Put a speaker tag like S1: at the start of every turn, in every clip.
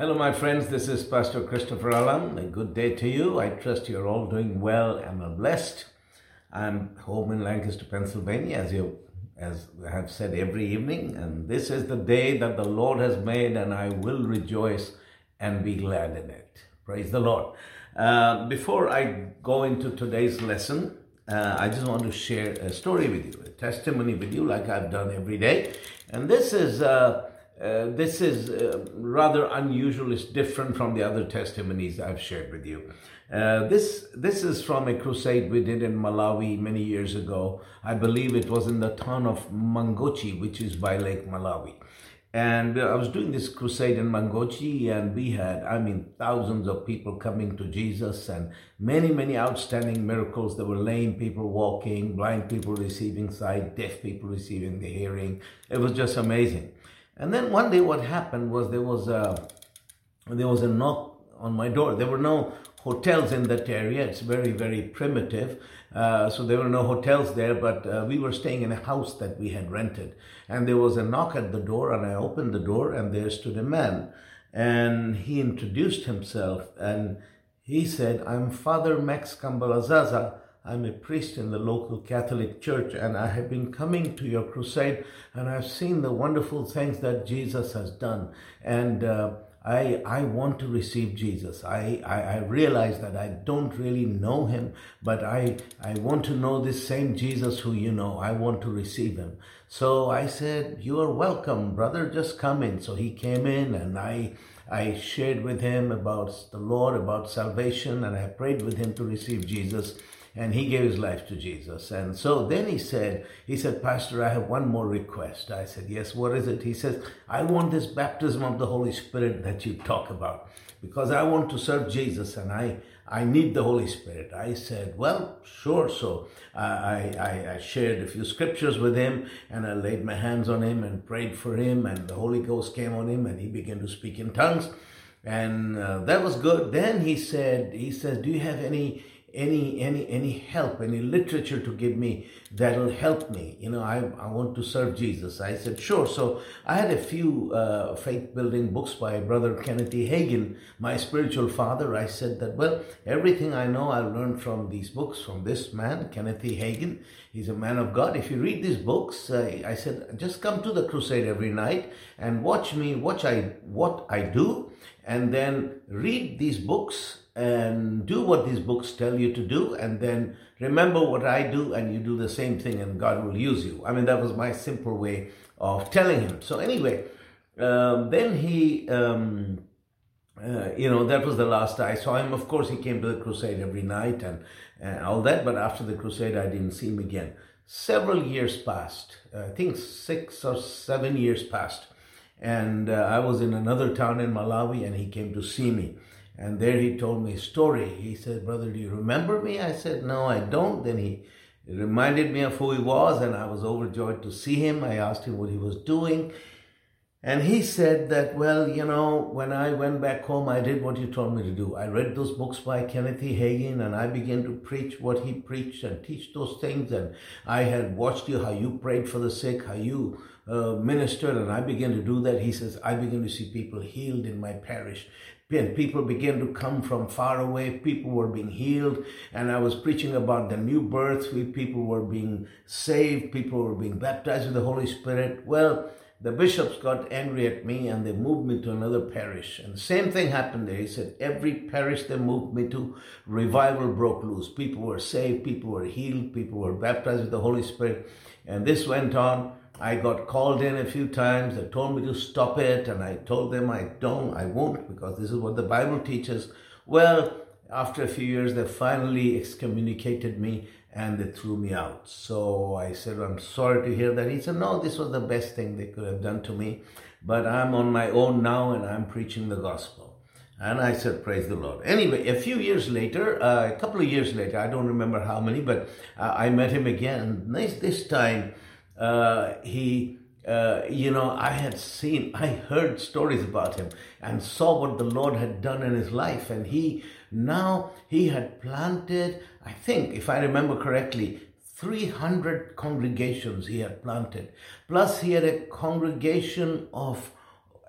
S1: Hello, my friends. This is Pastor Christopher Alam. A good day to you. I trust you're all doing well and are blessed. I'm home in Lancaster, Pennsylvania, as you as I have said every evening, and this is the day that the Lord has made, and I will rejoice and be glad in it. Praise the Lord. Uh, before I go into today's lesson, uh, I just want to share a story with you, a testimony with you, like I've done every day. And this is uh, uh, this is uh, rather unusual. It's different from the other testimonies I've shared with you. Uh, this this is from a crusade we did in Malawi many years ago. I believe it was in the town of Mangochi, which is by Lake Malawi. And I was doing this crusade in Mangochi, and we had, I mean, thousands of people coming to Jesus, and many, many outstanding miracles. There were lame people walking, blind people receiving sight, deaf people receiving the hearing. It was just amazing. And then one day, what happened was there was a there was a knock on my door. There were no hotels in that area. It's very, very primitive. Uh, so there were no hotels there, but uh, we were staying in a house that we had rented. And there was a knock at the door, and I opened the door, and there stood a man. And he introduced himself, and he said, I'm Father Max Kambalazaza. I'm a priest in the local Catholic Church, and I have been coming to your crusade, and I've seen the wonderful things that Jesus has done. And uh, I, I want to receive Jesus. I, I, I, realize that I don't really know him, but I, I want to know this same Jesus who you know. I want to receive him. So I said, You are welcome, brother. Just come in. So he came in and I, I shared with him about the Lord, about salvation, and I prayed with him to receive Jesus and he gave his life to Jesus. And so then he said, he said, Pastor, I have one more request. I said, yes, what is it? He says, I want this baptism of the Holy Spirit that you talk about because I want to serve Jesus and I, I need the Holy Spirit. I said, well, sure. So I, I, I shared a few scriptures with him and I laid my hands on him and prayed for him and the Holy Ghost came on him and he began to speak in tongues. And uh, that was good. Then he said, he says, do you have any any any any help any literature to give me that'll help me. You know i i want to serve jesus. I said sure. So i had a few uh, faith building books by brother kenneth hagin my spiritual father. I said that well everything i know i learned from these books from this man kenneth hagin. He's a man of god. If you read these books uh, i said just come to the crusade every night and watch me watch i what i do and then read these books and do what these books tell you to do and then remember what I do and you do the same thing and God will use you. I mean, that was my simple way of telling him. So, anyway, um, then he, um, uh, you know, that was the last I saw him. Of course, he came to the crusade every night and, and all that, but after the crusade, I didn't see him again. Several years passed, I think six or seven years passed, and uh, I was in another town in Malawi and he came to see me. And there he told me a story. He said, Brother, do you remember me? I said, No, I don't. Then he reminded me of who he was, and I was overjoyed to see him. I asked him what he was doing. And he said that, well, you know, when I went back home, I did what you told me to do. I read those books by Kenneth E. Hagin and I began to preach what he preached and teach those things. And I had watched you, how you prayed for the sick, how you uh, ministered, and I began to do that. He says, I began to see people healed in my parish. And people began to come from far away. People were being healed. And I was preaching about the new birth. People were being saved. People were being baptized with the Holy Spirit. Well, the bishops got angry at me and they moved me to another parish. And the same thing happened there. He said, every parish they moved me to, revival broke loose. People were saved, people were healed, people were baptized with the Holy Spirit. And this went on. I got called in a few times. They told me to stop it, and I told them I don't, I won't, because this is what the Bible teaches. Well, after a few years, they finally excommunicated me and they threw me out. So I said, I'm sorry to hear that. He said, No, this was the best thing they could have done to me, but I'm on my own now and I'm preaching the gospel. And I said, Praise the Lord. Anyway, a few years later, uh, a couple of years later, I don't remember how many, but uh, I met him again. This, this time, uh, he, uh, you know, I had seen, I heard stories about him and saw what the Lord had done in his life. And he, now, he had planted, I think, if I remember correctly, 300 congregations he had planted. Plus, he had a congregation of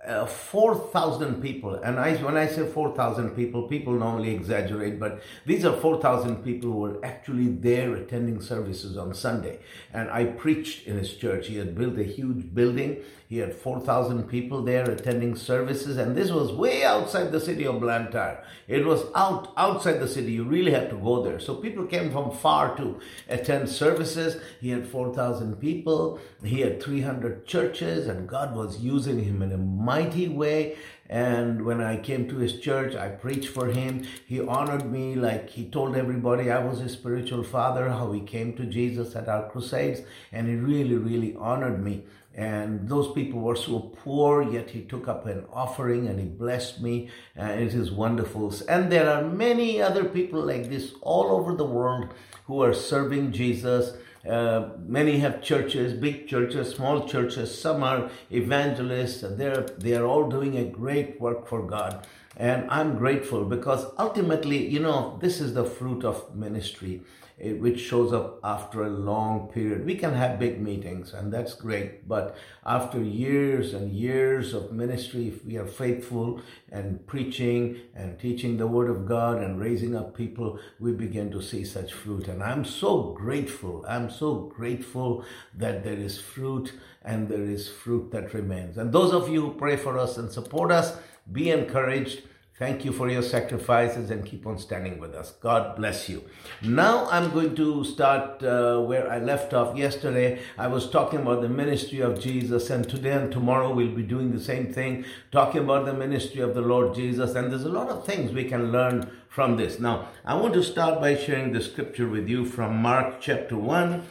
S1: uh, 4,000 people. And I, when I say 4,000 people, people normally exaggerate, but these are 4,000 people who were actually there attending services on Sunday. And I preached in his church. He had built a huge building. He had 4,000 people there attending services. And this was way outside the city of Blantyre. It was out, outside the city. You really had to go there. So people came from far to attend services. He had 4,000 people. He had 300 churches and God was using him in a mighty way. And when I came to his church, I preached for him. He honored me like he told everybody I was his spiritual father, how he came to Jesus at our crusades. And he really, really honored me. And those people were so poor, yet he took up an offering and he blessed me. And it is wonderful. And there are many other people like this all over the world who are serving Jesus uh, many have churches, big churches, small churches. Some are evangelists. They're they are all doing a great work for God, and I'm grateful because ultimately, you know, this is the fruit of ministry which shows up after a long period. We can have big meetings and that's great, but after years and years of ministry, if we are faithful and preaching and teaching the word of God and raising up people, we begin to see such fruit. And I'm so grateful. I'm so grateful that there is fruit and there is fruit that remains. And those of you who pray for us and support us, be encouraged Thank you for your sacrifices and keep on standing with us. God bless you. Now I'm going to start uh, where I left off yesterday. I was talking about the ministry of Jesus, and today and tomorrow we'll be doing the same thing, talking about the ministry of the Lord Jesus. And there's a lot of things we can learn from this. Now, I want to start by sharing the scripture with you from Mark chapter 1,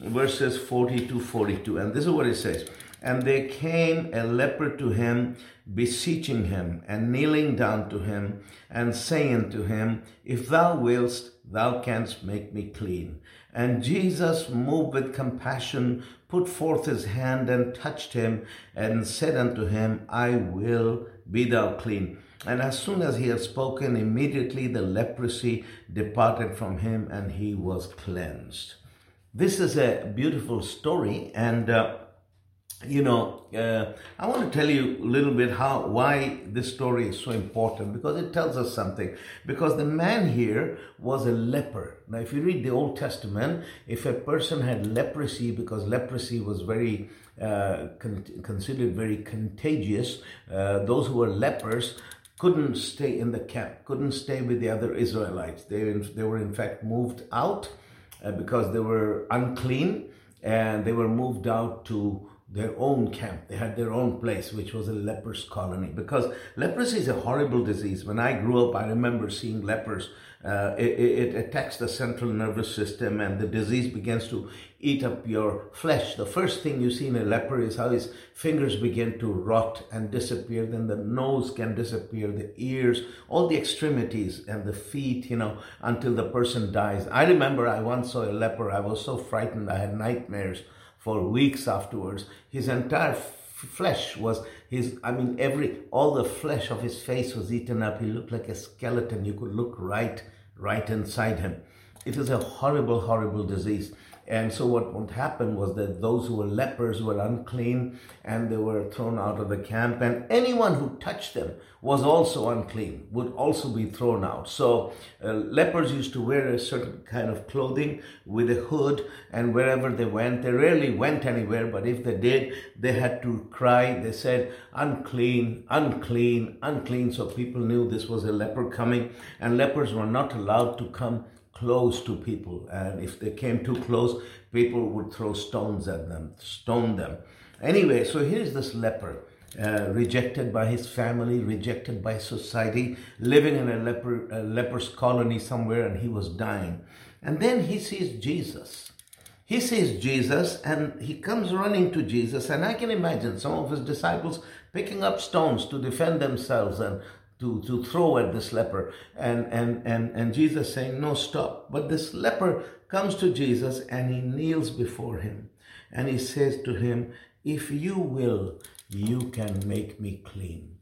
S1: verses 40 to 42. And this is what it says. And there came a leper to him, beseeching him, and kneeling down to him, and saying to him, If thou willst, thou canst make me clean. And Jesus, moved with compassion, put forth his hand and touched him, and said unto him, I will, be thou clean. And as soon as he had spoken, immediately the leprosy departed from him, and he was cleansed. This is a beautiful story, and uh, you know, uh, I want to tell you a little bit how why this story is so important because it tells us something. Because the man here was a leper. Now, if you read the Old Testament, if a person had leprosy, because leprosy was very uh, con- considered very contagious, uh, those who were lepers couldn't stay in the camp, couldn't stay with the other Israelites. They they were in fact moved out uh, because they were unclean, and they were moved out to their own camp. They had their own place, which was a leper's colony. Because leprosy is a horrible disease. When I grew up, I remember seeing lepers. Uh, it, it, attacks the central nervous system, and the disease begins to eat up your flesh. The first thing you see in a leper is how his fingers begin to rot and disappear. Then the nose can disappear, the ears, all the extremities, and the feet, you know, until the person dies. I remember I once saw a leper. I was so frightened, I had nightmares for weeks afterwards. His entire flesh was his, I mean, every, all the flesh of his face was eaten up. He looked like a skeleton. You could look right, right inside him. it is a horrible, horrible disease. And so what would happen was that those who were lepers were unclean and they were thrown out of the camp. And anyone who touched them was also unclean, would also be thrown out. So uh, lepers used to wear a certain kind of clothing with a hood. And wherever they went, they rarely went anywhere. But if they did, they had to cry. They said, unclean, unclean, unclean. So people knew this was a leper coming. And lepers were not allowed to come close to people. And if they came too close, people would throw stones at them, stone them. Anyway, so here's this leper. Uh, rejected by his family, rejected by society, living in a, leper, a leper's colony somewhere, and he was dying. And then he sees Jesus. He sees Jesus and he comes running to Jesus. And I can imagine some of his disciples picking up stones to defend themselves and to, to throw at this leper. And, and, and, and Jesus saying, No, stop. But this leper comes to Jesus and he kneels before him. And he says to him, If you will, you can make me clean.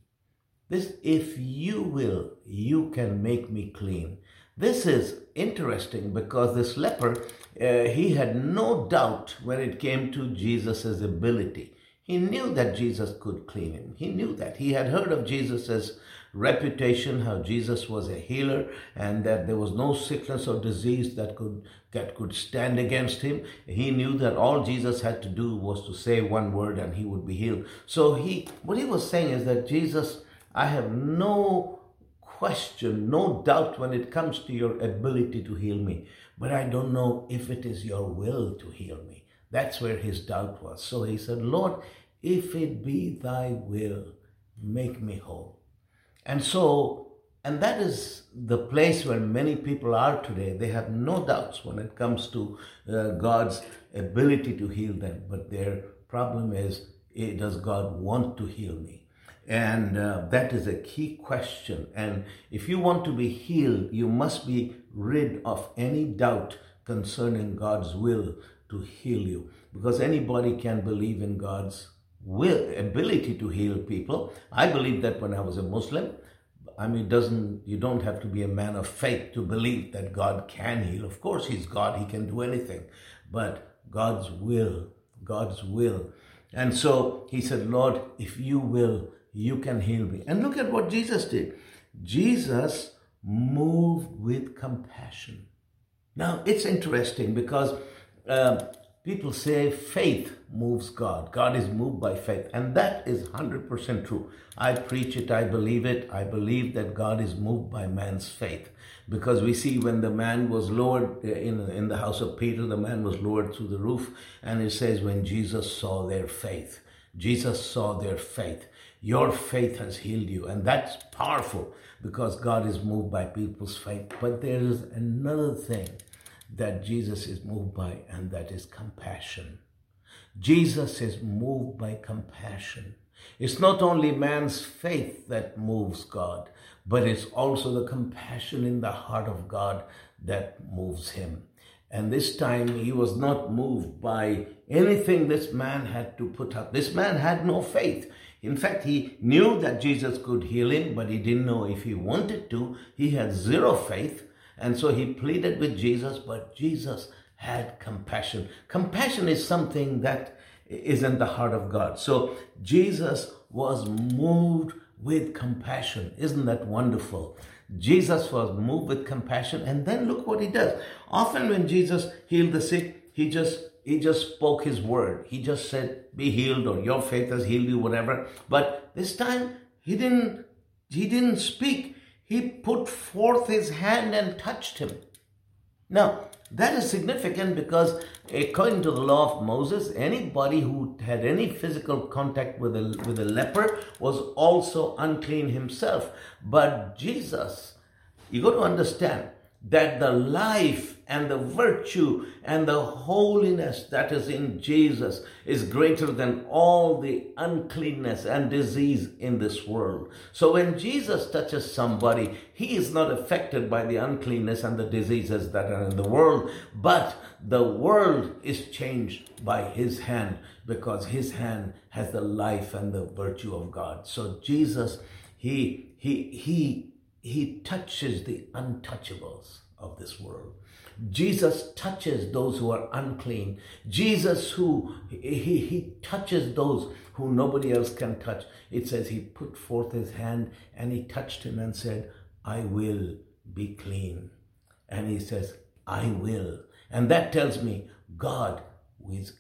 S1: This, if you will, you can make me clean. This is interesting because this leper, uh, he had no doubt when it came to Jesus' ability. He knew that Jesus could clean him. He knew that. He had heard of Jesus' reputation, how Jesus was a healer, and that there was no sickness or disease that could that could stand against him. He knew that all Jesus had to do was to say one word and he would be healed. So he what he was saying is that Jesus, I have no question, no doubt when it comes to your ability to heal me, but I don't know if it is your will to heal me. That's where his doubt was. So he said, Lord, if it be thy will, make me whole. And so, and that is the place where many people are today. They have no doubts when it comes to uh, God's ability to heal them, but their problem is, eh, does God want to heal me? And uh, that is a key question. And if you want to be healed, you must be rid of any doubt concerning God's will to heal you. Because anybody can believe in God's will, ability to heal people. I believe that when I was a Muslim. I mean, doesn't you don't have to be a man of faith to believe that God can heal. Of course, He's God; He can do anything. But God's will, God's will, and so He said, "Lord, if you will, you can heal me." And look at what Jesus did. Jesus moved with compassion. Now it's interesting because. Uh, People say faith moves God. God is moved by faith. And that is 100% true. I preach it, I believe it. I believe that God is moved by man's faith. Because we see when the man was lowered uh, in, in the house of Peter, the man was lowered through the roof. And it says, when Jesus saw their faith, Jesus saw their faith. Your faith has healed you. And that's powerful because God is moved by people's faith. But there is another thing that Jesus is moved by, and that is compassion. Jesus is moved by compassion. It's not only man's faith that moves God, but it's also the compassion in the heart of God that moves him. And this time he was not moved by anything this man had to put up. This man had no faith. In fact, he knew that Jesus could heal him, but he didn't know if he wanted to. He had zero faith. And so he pleaded with Jesus, but Jesus had compassion. Compassion is something that is in the heart of God. So Jesus was moved with compassion. Isn't that wonderful? Jesus was moved with compassion and then look what he does. Often when Jesus healed the sick, he just he just spoke his word. He just said, be healed or your faith has healed you, whatever. But this time he didn't he didn't speak he put forth his hand and touched him. Now, that is significant because according to the law of Moses, anybody who had any physical contact with a, with a leper was also unclean himself. But Jesus, you got to understand, that the life and the virtue and the holiness that is in Jesus is greater than all the uncleanness and disease in this world. So when Jesus touches somebody, he is not affected by the uncleanness and the diseases that are in the world, but the world is changed by his hand because his hand has the life and the virtue of God. So Jesus, he, he, he he touches the untouchables of this world. Jesus touches those who are unclean. Jesus who he, he touches those who nobody else can touch. It says he put forth his hand and he touched him and said, I will be clean. And he says, I will. And that tells me God,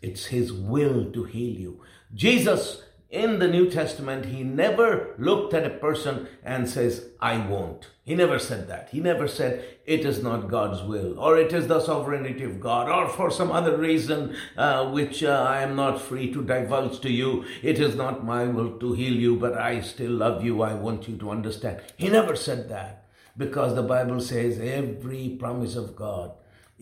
S1: it's his will to heal you. Jesus in the New Testament, he never looked at a person and says, I won't. He never said that. He never said, it is not God's will, or it is the sovereignty of God, or for some other reason uh, which uh, I am not free to divulge to you. It is not my will to heal you, but I still love you. I want you to understand. He never said that because the Bible says every promise of God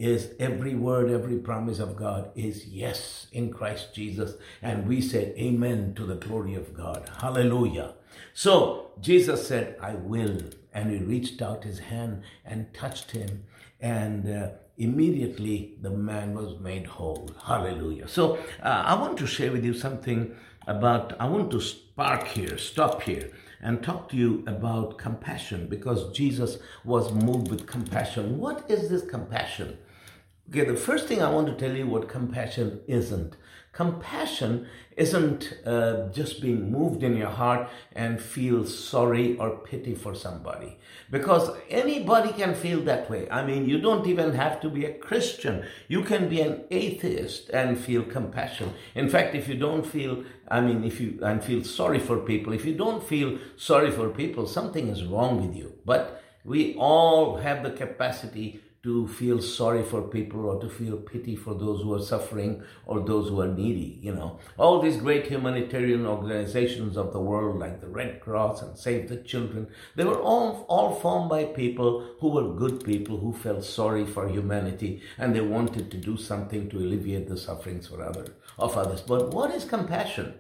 S1: is every word, every promise of God is yes in Christ Jesus. And we say amen to the glory of God. Hallelujah. So Jesus said, I will. And he reached out his hand and touched him. And uh, immediately the man was made whole. Hallelujah. So uh, I want to share with you something about, I want to spark here, stop here and talk to you about compassion because Jesus was moved with compassion. What is this compassion? Okay, the first thing I want to tell you what compassion isn't. Compassion isn't uh, just being moved in your heart and feel sorry or pity for somebody. Because anybody can feel that way. I mean, you don't even have to be a Christian. You can be an atheist and feel compassion. In fact, if you don't feel, I mean, if you, and feel sorry for people, if you don't feel sorry for people, something is wrong with you. But we all have the capacity to feel sorry for people or to feel pity for those who are suffering or those who are needy. You know, all these great humanitarian organizations of the world, like the Red Cross and Save the Children, they were all, all formed by people who were good people who felt sorry for humanity and they wanted to do something to alleviate the sufferings for other, of others. But what is compassion?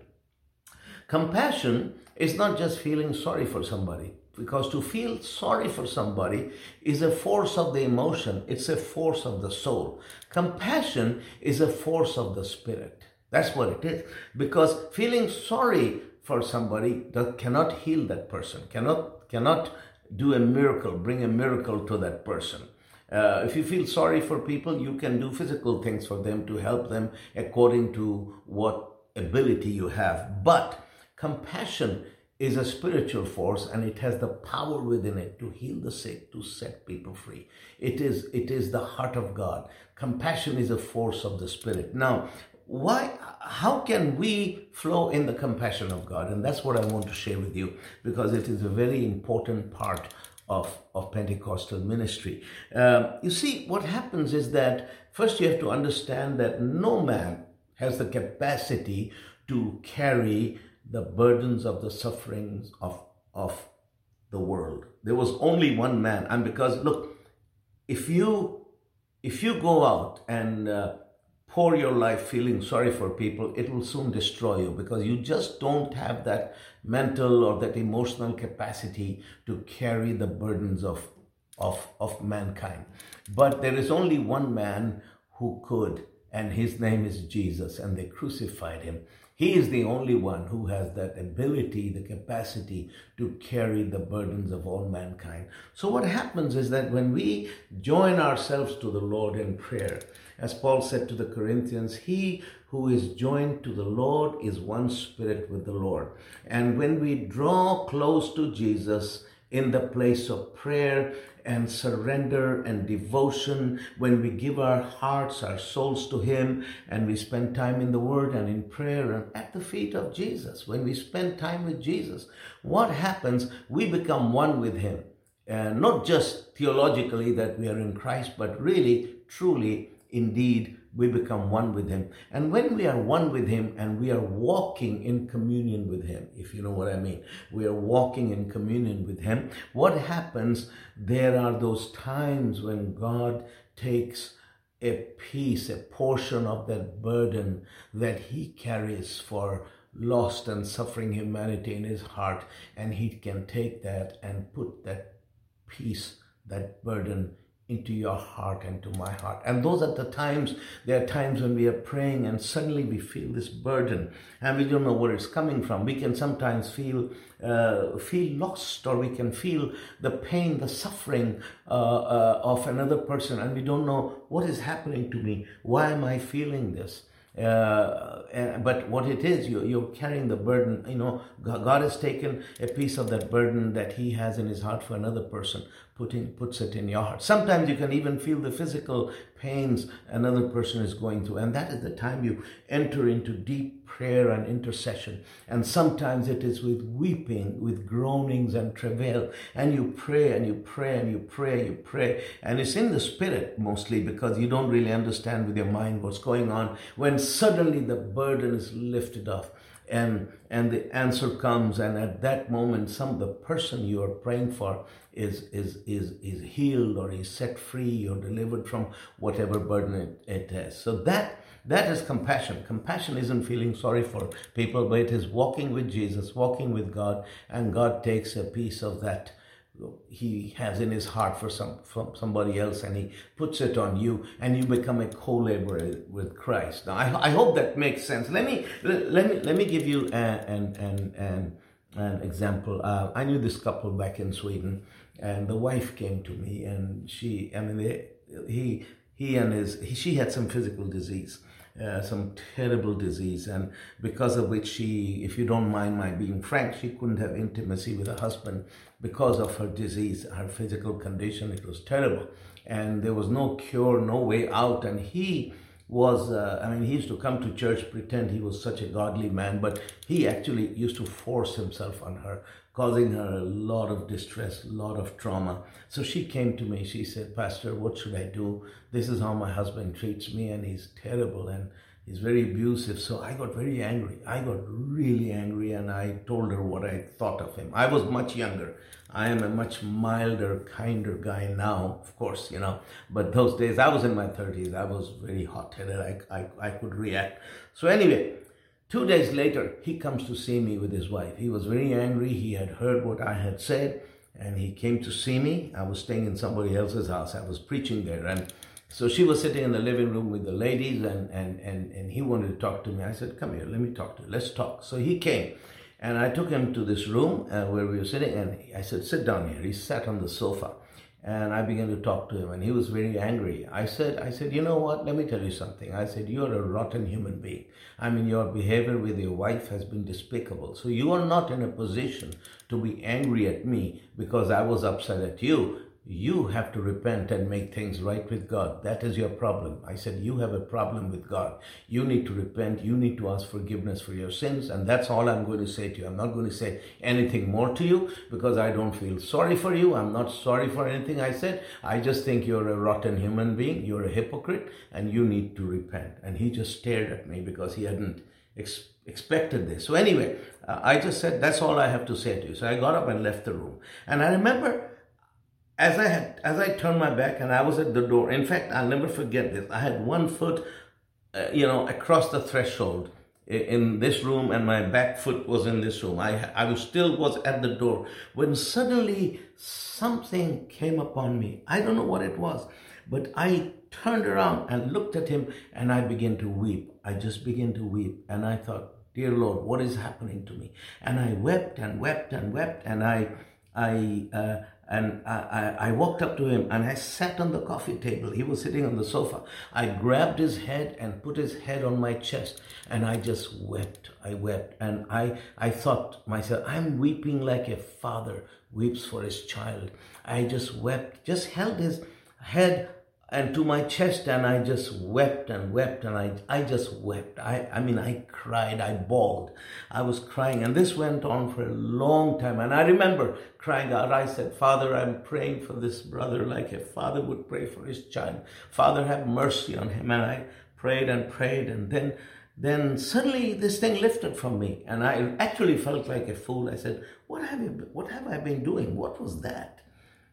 S1: Compassion is not just feeling sorry for somebody because to feel sorry for somebody is a force of the emotion, it's a force of the soul. Compassion is a force of the spirit. That's what it is. Because feeling sorry for somebody that cannot heal that person, cannot, cannot do a miracle, bring a miracle to that person. Uh, if you feel sorry for people, you can do physical things for them to help them according to what ability you have. But compassion is a spiritual force and it has the power within it to heal the sick to set people free. It is it is the heart of god. Compassion is a force of the spirit. Now why how can we flow in the compassion of god? And that's what i want to share with you because it is a very important part of, of Pentecostal ministry. Um, you see, what happens is that first you have to understand that no man has the capacity to carry the burdens of the sufferings of, of the world. There was only one man. And because, look, if you, if you go out and uh, pour your life feeling sorry for people, it will soon destroy you because you just don't have that mental or that emotional capacity to carry the burdens of, of, of mankind. But there is only one man who could, and his name is Jesus, and they crucified him. He is the only one who has that ability, the capacity to carry the burdens of all mankind. So, what happens is that when we join ourselves to the Lord in prayer, as Paul said to the Corinthians, he who is joined to the Lord is one spirit with the Lord. And when we draw close to Jesus, in the place of prayer and surrender and devotion, when we give our hearts, our souls to Him, and we spend time in the Word and in prayer and at the feet of Jesus, when we spend time with Jesus, what happens? We become one with Him. And not just theologically that we are in Christ, but really, truly, indeed, we become one with Him. And when we are one with Him and we are walking in communion with Him, if you know what I mean, we are walking in communion with Him, what happens? There are those times when God takes a piece, a portion of that burden that He carries for lost and suffering humanity in His heart, and He can take that and put that piece, that burden into your heart and to my heart. And those are the times, there are times when we are praying and suddenly we feel this burden and we don't know where it's coming from. We can sometimes feel, uh, feel lost or we can feel the pain, the suffering uh, uh, of another person and we don't know what is happening to me. Why am I feeling this? Uh, but what it is, you, you're carrying the burden. You know, God has taken a piece of that burden that He has in His heart for another person, putting puts it in your heart. Sometimes you can even feel the physical pains another person is going through, and that is the time you enter into deep prayer and intercession. And sometimes it is with weeping, with groanings and travail, and you pray and you pray and you pray, you pray, and it's in the spirit mostly because you don't really understand with your mind what's going on. When suddenly the burden is lifted off and and the answer comes and at that moment some the person you are praying for is is is is healed or is set free or delivered from whatever burden it, it has. So that that is compassion. Compassion isn't feeling sorry for people but it is walking with jesus walking with god and god takes a piece of that he has in his heart for some from somebody else and he puts it on you and you become a co-laborer with Christ. Now I, I hope that makes sense. Let me let me let me give you an an an, an example. Uh, I knew this couple back in Sweden and the wife came to me and she I mean they, he he and his he, she had some physical disease uh, some terrible disease, and because of which she, if you don't mind my being frank, she couldn't have intimacy with her husband because of her disease, her physical condition. It was terrible, and there was no cure, no way out, and he was, uh, I mean, he used to come to church, pretend he was such a godly man, but he actually used to force himself on her, causing her a lot of distress, a lot of trauma. So she came to me. She said, Pastor, what should I do? This is how my husband treats me, and he's terrible and he's very abusive. So I got very angry. I got really angry, and I told her what I thought of him. I was much younger. I am a much milder, kinder guy now, of course, you know. But those days, I was in my 30s. I was very hot headed. I, I, I could react. So, anyway, two days later, he comes to see me with his wife. He was very angry. He had heard what I had said and he came to see me. I was staying in somebody else's house. I was preaching there. And so she was sitting in the living room with the ladies and, and, and, and he wanted to talk to me. I said, come here, let me talk to you. Let's talk. So he came and I took him to this room uh, where we were sitting, and I said, Sit down here. He sat on the sofa. And I began to talk to him, and he was very angry. I said, I said, you know what? Let me tell you something. I said, you're a rotten human being. I mean, your behavior with your wife has been despicable. So you are not in a position to be angry at me because I was upset at you. You have to repent and make things right with God. That is your problem. I said, You have a problem with God. You need to repent. You need to ask forgiveness for your sins. And that's all I'm going to say to you. I'm not going to say anything more to you because I don't feel sorry for you. I'm not sorry for anything I said. I just think you're a rotten human being. You're a hypocrite and you need to repent. And he just stared at me because he hadn't ex- expected this. So, anyway, uh, I just said, That's all I have to say to you. So I got up and left the room. And I remember as I had, as I turned my back and I was at the door. In fact, I'll never forget this. I had one foot, uh, you know, across the threshold in this room, and my back foot was in this room. I I was still was at the door when suddenly something came upon me. I don't know what it was, but I turned around and looked at him, and I began to weep. I just began to weep, and I thought, "Dear Lord, what is happening to me?" And I wept and wept and wept, and I I. Uh, and I, I, walked up to him and I sat on the coffee table. He was sitting on the sofa. I grabbed his head and put his head on my chest and I just wept. I wept. And I, I thought myself, I'm weeping like a father weeps for his child. I just wept, just held his head and to my chest and I just wept and wept and I, I just wept. I, I mean, I cried, I bawled. I was crying and this went on for a long time. And I remember crying out, I said, Father, I'm praying for this brother like a father would pray for his child. Father, have mercy on him. And I prayed and prayed and then then suddenly this thing lifted from me and I actually felt like a fool. I said, what have you, what have I been doing? What was that?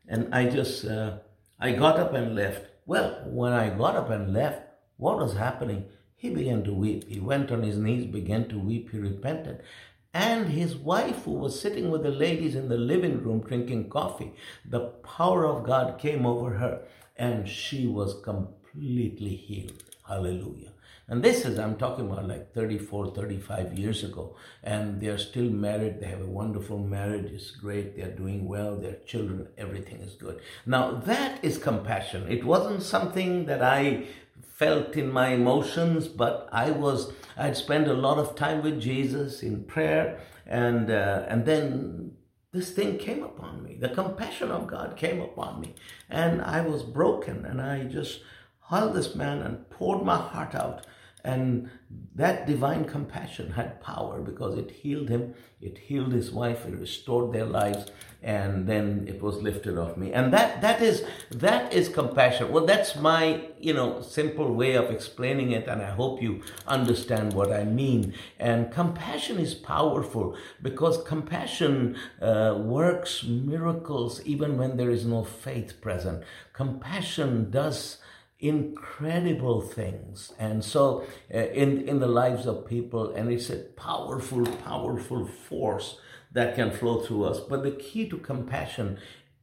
S1: And I just, uh, I got up and left. Well, when I got up and left, what was happening? He began to weep. He went on his knees, began to weep. He repented. And his wife, who was sitting with the ladies in the living room drinking coffee, the power of God came over her and she was completely healed. Hallelujah. And this is, I'm talking about like 34, 35 years ago. And they're still married. They have a wonderful marriage. It's great. They're doing well. Their children, everything is good. Now, that is compassion. It wasn't something that I felt in my emotions, but I was, I'd spent a lot of time with Jesus in prayer. And, uh, and then this thing came upon me. The compassion of God came upon me. And I was broken. And I just held this man and poured my heart out and that divine compassion had power because it healed him, it healed his wife, it restored their lives, and then it was lifted off me. And that that is that is compassion. Well, that's my you know simple way of explaining it, and I hope you understand what I mean. And compassion is powerful because compassion uh, works miracles even when there is no faith present. Compassion does incredible things and so uh, in in the lives of people and it's a powerful powerful force that can flow through us but the key to compassion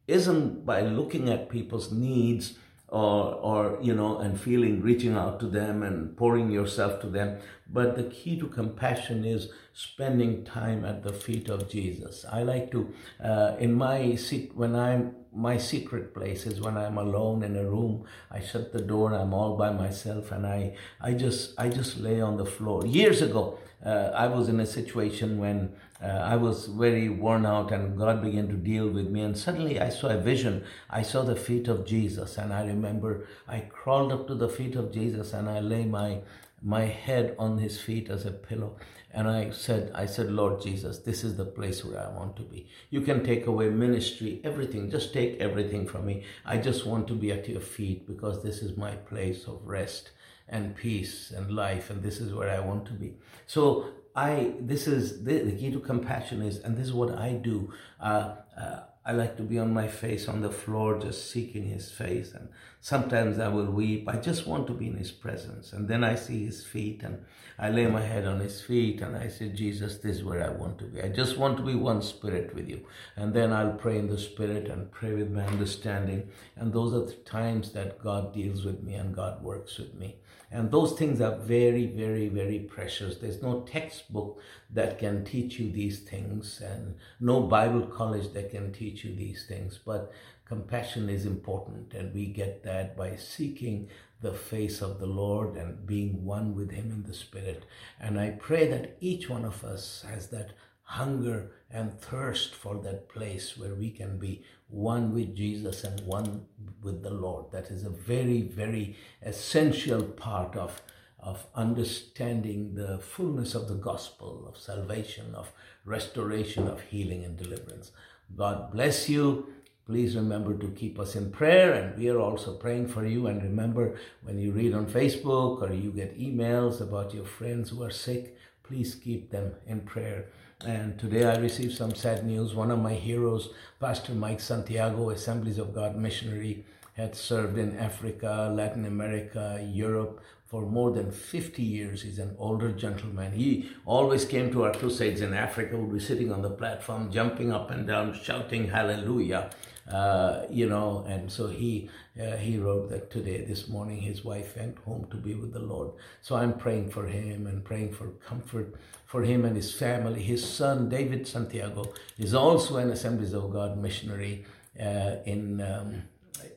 S1: isn't by looking at people's needs or or you know and feeling reaching out to them and pouring yourself to them but the key to compassion is spending time at the feet of Jesus. I like to, uh, in my seat, when I'm, my secret place is when I'm alone in a room. I shut the door, I'm all by myself, and I, I just, I just lay on the floor. Years ago, uh, I was in a situation when uh, I was very worn out and God began to deal with me. And suddenly I saw a vision. I saw the feet of Jesus. And I remember I crawled up to the feet of Jesus and I lay my, my head on his feet as a pillow. And I said, I said, Lord Jesus, this is the place where I want to be. You can take away ministry, everything. Just take everything from me. I just want to be at your feet because this is my place of rest and peace and life. And this is where I want to be. So I this is the, the, key to compassion is, and this is what I do. Uh, uh, I like to be on my face on the floor, just seeking His face, and sometimes I will weep. I just want to be in His presence, and then I see His feet, and I lay my head on His feet, and I say, Jesus, this is where I want to be. I just want to be one spirit with You, and then I'll pray in the spirit and pray with my understanding, and those are the times that God deals with me and God works with me. And those things are very, very, very precious. There's no textbook that can teach you these things, and no Bible college that can teach you these things. But compassion is important, and we get that by seeking the face of the Lord and being one with Him in the Spirit. And I pray that each one of us has that hunger and thirst for that place where we can be one with Jesus and one with the Lord. That is a very, very essential part of, of understanding the fullness of the gospel, of salvation, of restoration, of healing and deliverance. God bless you. Please remember to keep us in prayer, and we are also praying for you. And remember, when you read on Facebook or you get emails about your friends who are sick, please keep them in prayer. And today I received some sad news. One of my heroes, Pastor Mike Santiago, Assemblies of God missionary, had served in Africa, Latin America, Europe for more than 50 years. He's an older gentleman. He always came to our crusades in Africa, would be sitting on the platform, jumping up and down, shouting hallelujah. Uh, you know, and so he uh, he wrote that today, this morning, his wife went home to be with the Lord. So I'm praying for him and praying for comfort for him and his family. His son, David Santiago, is also an Assemblies of God missionary uh, in. Um,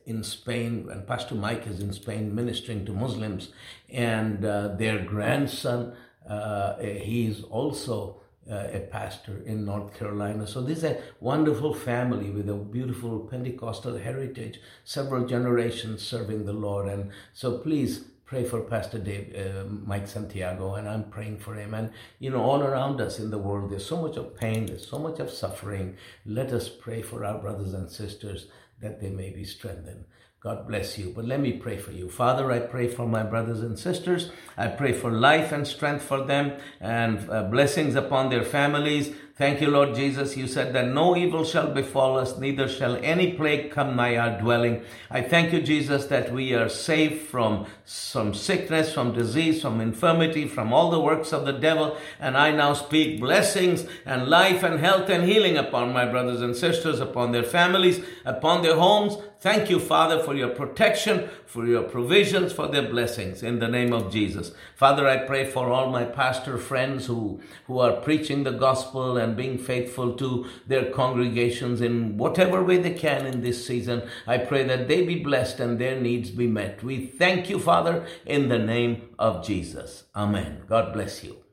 S1: in Spain, and Pastor Mike is in Spain ministering to Muslims, and uh, their grandson, uh, he's also uh, a pastor in North Carolina. So this is a wonderful family with a beautiful Pentecostal heritage, several generations serving the Lord. And so please pray for Pastor Dave, uh, Mike Santiago, and I'm praying for him. And you know, all around us in the world, there's so much of pain, there's so much of suffering. Let us pray for our brothers and sisters that they may be strengthened. God bless you. But let me pray for you. Father, I pray for my brothers and sisters. I pray for life and strength for them and uh, blessings upon their families. Thank you, Lord Jesus. You said that no evil shall befall us, neither shall any plague come nigh our dwelling. I thank you, Jesus, that we are safe from some sickness, from disease, from infirmity, from all the works of the devil. And I now speak blessings and life and health and healing upon my brothers and sisters, upon their families, upon their homes. Thank you, Father, for your protection, for your provisions, for their blessings in the name of Jesus. Father, I pray for all my pastor friends who, who are preaching the gospel and being faithful to their congregations in whatever way they can in this season. I pray that they be blessed and their needs be met. We thank you, Father, in the name of Jesus. Amen. God bless you.